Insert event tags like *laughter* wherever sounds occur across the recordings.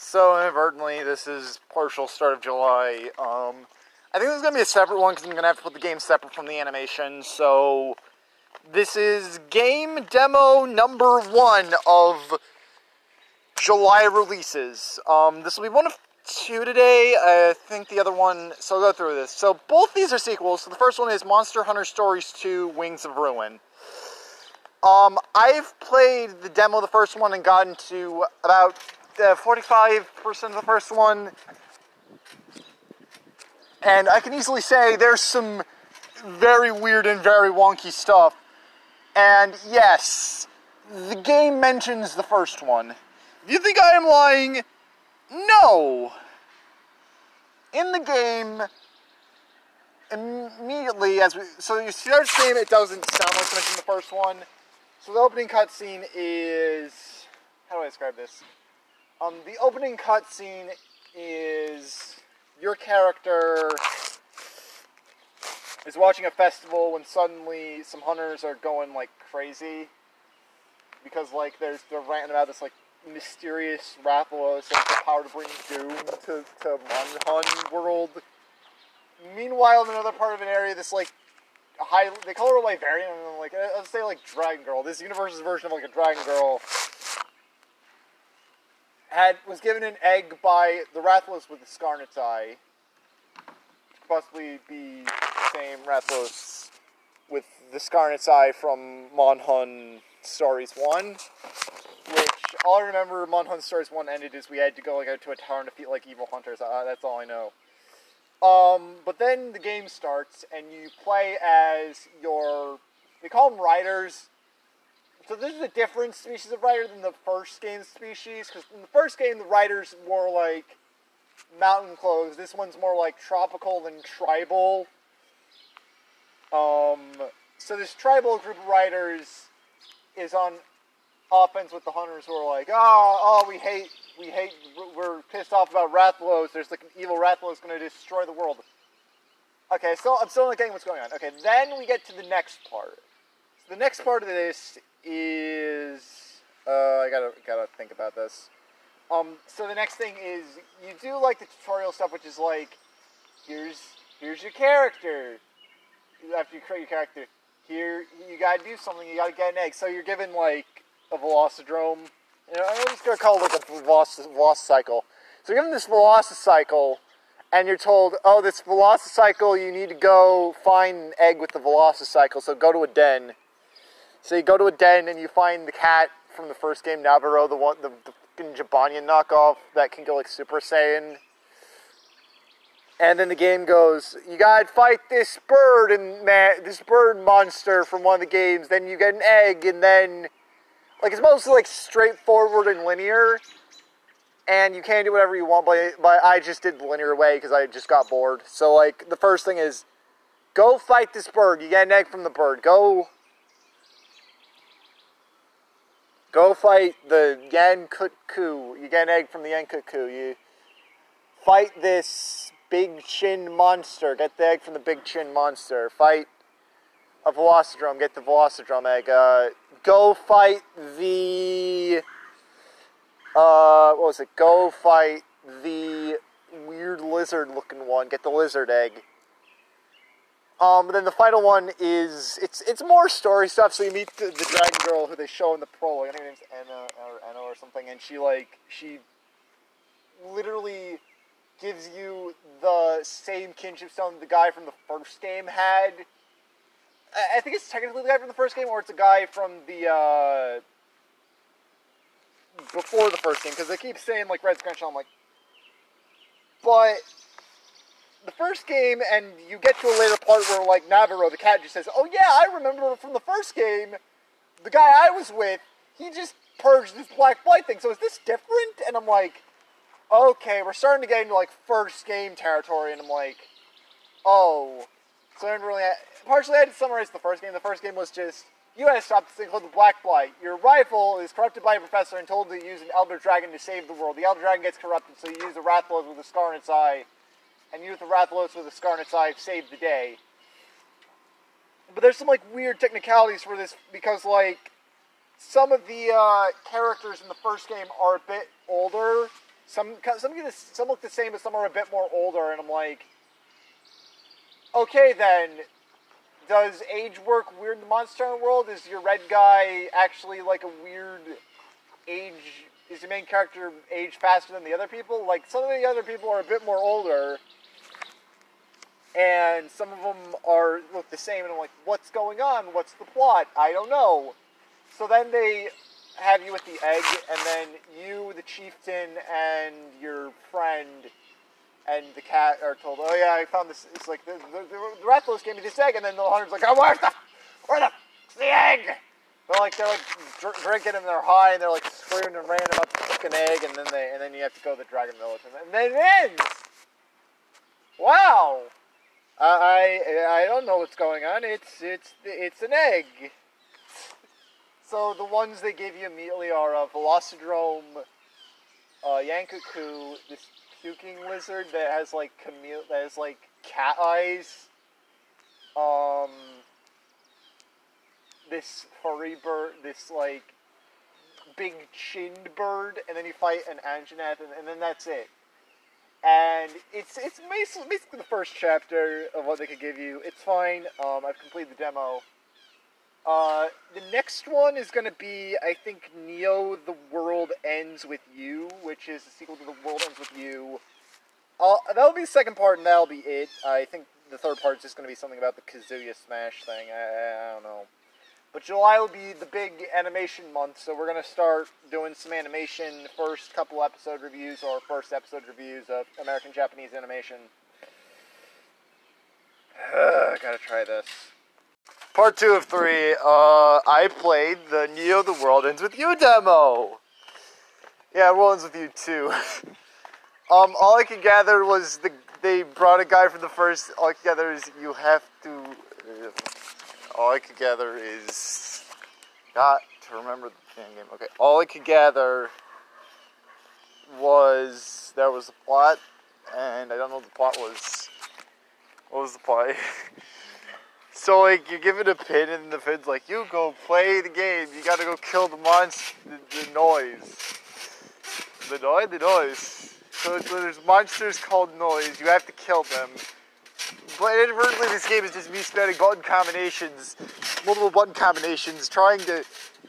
So inadvertently, this is partial start of July. Um, I think this is gonna be a separate one because I'm gonna have to put the game separate from the animation. So this is game demo number one of July releases. Um, this will be one of two today. I think the other one. So I'll go through this. So both these are sequels. So the first one is Monster Hunter Stories 2: Wings of Ruin. Um, I've played the demo, the first one, and gotten to about 45% of the first one. And I can easily say there's some very weird and very wonky stuff. And yes, the game mentions the first one. Do you think I am lying? No! In the game, immediately as we. So you start the game, it doesn't sound like mentioned the first one. So the opening cutscene is. How do I describe this? Um, the opening cutscene is your character is watching a festival when suddenly some hunters are going like crazy because like there's they're ranting about this like mysterious Rathalos like the power to bring doom to to Monhun world. Meanwhile, in another part of an area, this like high they call her like variant and I'm like let's say like Dragon Girl. This universe's version of like a Dragon Girl had was given an egg by the Rathalos with the Scarnet's Eye. Possibly be the same Rathalos with the Scarnet's Eye from Monhun Stories 1. Which, all I remember Monhun Stories 1 ended is we had to go like out to a tower and defeat like evil hunters. Uh, that's all I know. Um, but then the game starts and you play as your. They call them riders so this is a different species of rider than the first game species, because in the first game the riders wore like mountain clothes. This one's more like tropical than tribal. Um, so this tribal group of riders is on offense with the hunters who are like, oh, oh, we hate, we hate, we're pissed off about Rathalos. There's like an evil Rathalos going to destroy the world. Okay, so I'm still not getting what's going on. Okay, then we get to the next part. The next part of this is uh, I gotta gotta think about this. Um, so the next thing is you do like the tutorial stuff, which is like here's here's your character. After you create your character, here you gotta do something. You gotta get an egg. So you're given like a velocidrome. You know, I'm just gonna call it like a velocicycle. So you're given this velocicycle, and you're told, oh, this velocicycle, you need to go find an egg with the velocicycle. So go to a den so you go to a den and you find the cat from the first game, Navirou, the one, the, the Jibanyan knockoff that can go like Super Saiyan. And then the game goes, you gotta fight this bird and man, this bird monster from one of the games. Then you get an egg, and then like it's mostly like straightforward and linear. And you can do whatever you want, but, but I just did the linear way because I just got bored. So like the first thing is, go fight this bird. You get an egg from the bird. Go Go fight the Yian Kut-Ku. You get an egg from the Yian Kut-Ku. You fight this big chin monster. Get the egg from the big chin monster. Fight a Velocidrome. Get the Velocidrome egg. Uh, go fight the. Uh, what was it? Go fight the weird lizard looking one. Get the lizard egg. Um, then the final one is it's it's more story stuff. So you meet the, the dragon girl who they show in the prologue. I think her name's Anna or Anna or something, and she like she literally gives you the same kinship stone the guy from the first game had. I, I think it's technically the guy from the first game, or it's a guy from the uh, before the first game because they keep saying like Red Scrunch. I'm like, but the first game, and you get to a later part where, like, Navirou, the cat, just says, Oh, yeah, I remember from the first game, the guy I was with, he just purged this Black Blight thing. So is this different? And I'm like, Okay, we're starting to get into, like, first game territory, and I'm like, Oh. So I didn't really. Partially, I had to summarize the first game. The first game was just. You had to stop this thing called the Black Blight. Your rifle is corrupted by a professor and told to use an Elder Dragon to save the world. The Elder Dragon gets corrupted, so you use the Rathalos with a scar in its eye and you with the Rathalos with the Scarnet's Eye saved the day. But there's some like weird technicalities for this because like some of the uh, characters in the first game are a bit older, some some some look the same, but some are a bit more older, and I'm like, okay then. Does age work weird in the Monster Hunter world? Is your red guy actually like a weird age? Is the main character age faster than the other people? Like some of the other people are a bit more older, and some of them are look the same. And I'm like, what's going on? What's the plot? I don't know. So then they have you with the egg, and then you, the chieftain, and your friend and the cat are told, "Oh yeah, I found this." It's like the the, the, the Rathalos gave me this egg, and then the hunter's like, "Oh, where's the where the the egg?" They're like they're like dr- drinking and they're high and they're like screaming and ranting about the fucking egg, and then they and then you have to go to the dragon village, and then, and then it ends. Wow. I, I don't know what's going on. It's it's it's an egg. So the ones they give you immediately are a Velocidrome, uh, Yian Kut-Ku, this puking lizard that has like camille that has like cat eyes. Um, this furry bird, this like big chinned bird, and then you fight an Anjanath, and, and then that's it. And it's it's basically, the first chapter of what they could give you. It's fine. Um, I've completed the demo. Uh, the next one is going to be, I think, Neo: The World Ends with You, which is the sequel to The World Ends with You. Uh, that'll be the second part, and that'll be it. I think the third part is just going to be something about the Kazuya Smash thing. I, I don't know. But July will be the big animation month, so we're going to start doing some animation, first couple episode reviews, or first episode reviews of American Japanese animation. *sighs* I gotta try this. Part two of three. Uh, I played the Neo: The World Ends with You demo. Yeah, World Ends with You too. *laughs* um, all I could gather was the they brought a guy from the first. All I could gather is you have to. All I could gather is got to remember the game. Okay, all I could gather was there was a plot, and I don't know what the plot was. What was the plot? *laughs* So like you're given a pin and the pin's like you go play the game. You gotta go kill the monster, the, the noise, the noise, the noise. So, so there's monsters called noise. You have to kill them. But inadvertently, this game is just me spamming button combinations, multiple button combinations, trying to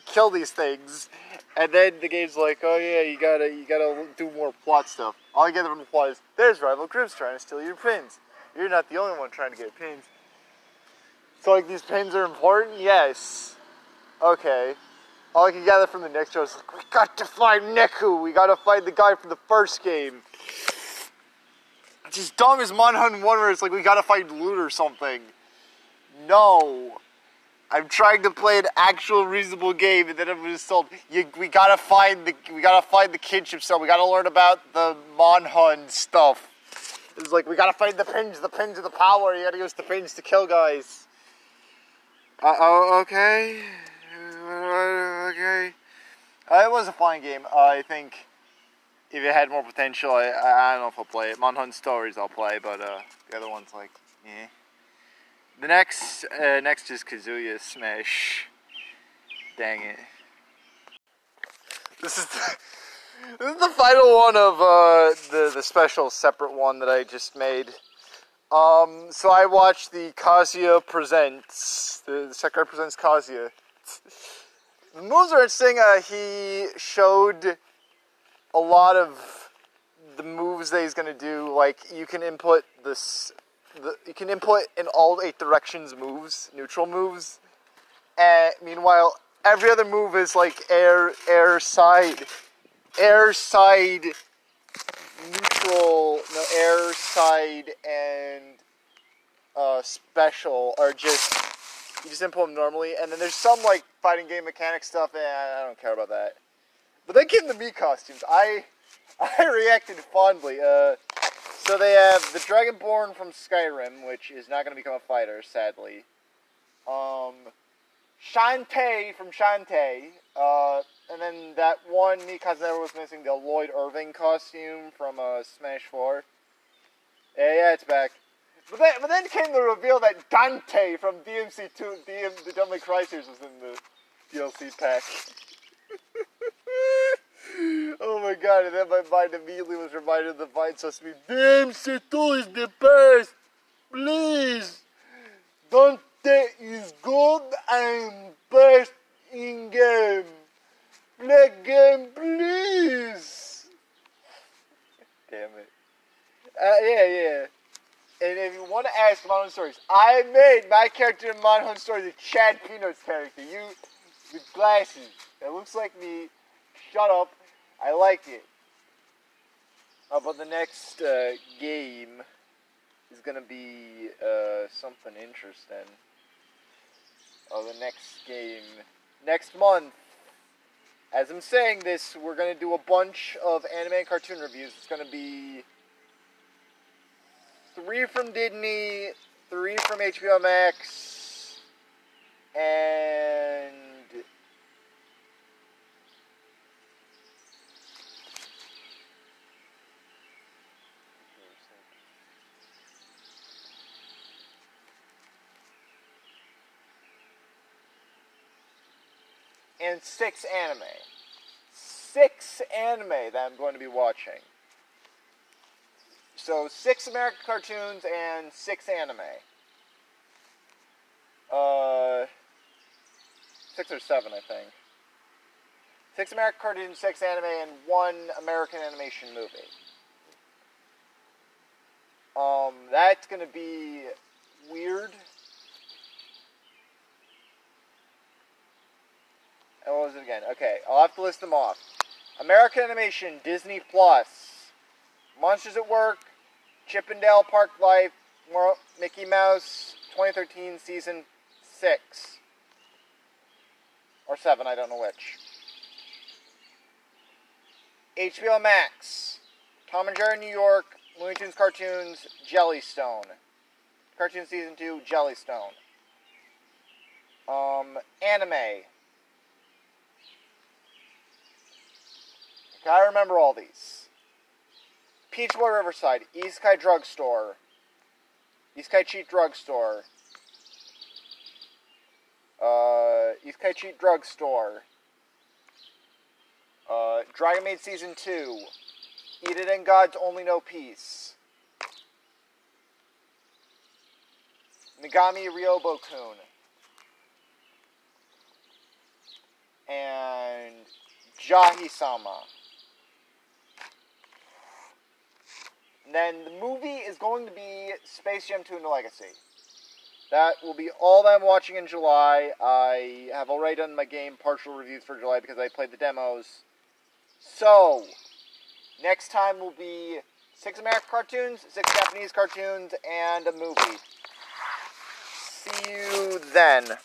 kill these things. And then the game's like, oh yeah, you gotta you gotta do more plot stuff. All I get from the plot is there's rival groups trying to steal your pins. You're not the only one trying to get pins. So like these pins are important? Yes. Okay. All I can gather from the next show is like, we got to find Neku. We gotta find the guy from the first game. It's as dumb as Monhun 1 where it's like we gotta find loot or something. No. I'm trying to play an actual reasonable game and then I'm just told you, we gotta find the we gotta find the kinship stone. We gotta learn about the Monhun stuff. It's like we gotta find the pins, the pins of the power. You gotta use the pins to kill guys. Uh, oh, okay. Okay. Uh, it was a fine game. Uh, I think if it had more potential, I, I, don't know if I'll play it. Monhunt Stories I'll play, but uh, the other one's like, eh. The next, uh, next is Kazuya Smash. Dang it. This is the, *laughs* this is the final one of uh, the the special separate one that I just made. Um, so I watched the Kazuya Presents, the, the Sakurai Presents Kazuya. The moves are interesting. Uh, he showed a lot of the moves that he's gonna do. Like you can input this, the, you can input in all eight directions moves, neutral moves. And meanwhile, every other move is like air, air side, air side neutral, no air side and uh, special are just you just input them normally, and then there's some like fighting game mechanic stuff, and I don't care about that. Them the Mii costumes. I *laughs* I reacted fondly. Uh, so they have the Dragonborn from Skyrim, which is not going to become a fighter, sadly. Um, Shantae from Shantae, uh, and then that one Mika's never was missing, the Lloyd Irving costume from uh, Smash 4. Yeah, yeah, it's back. But then, but then came the reveal that Dante from DMC2, DM, the Cry series was in the DLC pack. Oh my god, and then my mind immediately was reminded of the Vine Sesame. Damn, Seto is the best! Please! Dante is good and best in game. Play game, please! Damn it. Uh, yeah, yeah. And if you want to ask Monohunt Stories, I made my character in Monohunt Stories a Chad Peanuts character. You, with glasses. That looks like me. Shut up. I like it. Oh, but the next uh, game is going to be uh, something interesting. Oh, the next game. Next month. As I'm saying this, we're going to do a bunch of anime and cartoon reviews. It's going to be three from Disney, three from HBO Max, and and six anime. Six anime that I'm going to be watching. So six American cartoons and six anime. Uh, six or seven, I think. Six American cartoons, six anime, and one American animation movie. Um, that's gonna be weird. What was it again? Okay, I'll have to list them off. American Animation, Disney Plus, Monsters at Work, Chip 'n' Dale Park Life, Mickey Mouse, 2013 season six or seven, I don't know which. HBO Max, Tom and Jerry New York, Looney Tunes cartoons, Jellystone, cartoon season two, Jellystone. Um, anime. I remember all these. Peach Boy Riverside, Isekai Drugstore, Isekai Cheat Drugstore, uh, Kai Cheat Drugstore, uh, Dragon Maid Season 2, Eat It and God's Only No Peace, Megami Ryobokun, and Jahy-sama. Then the movie is going to be Space Jam 2 the Legacy. That will be all that I'm watching in July. I have already done my game partial reviews for July because I played the demos. So, next time will be six American cartoons, six Japanese cartoons, and a movie. See you then.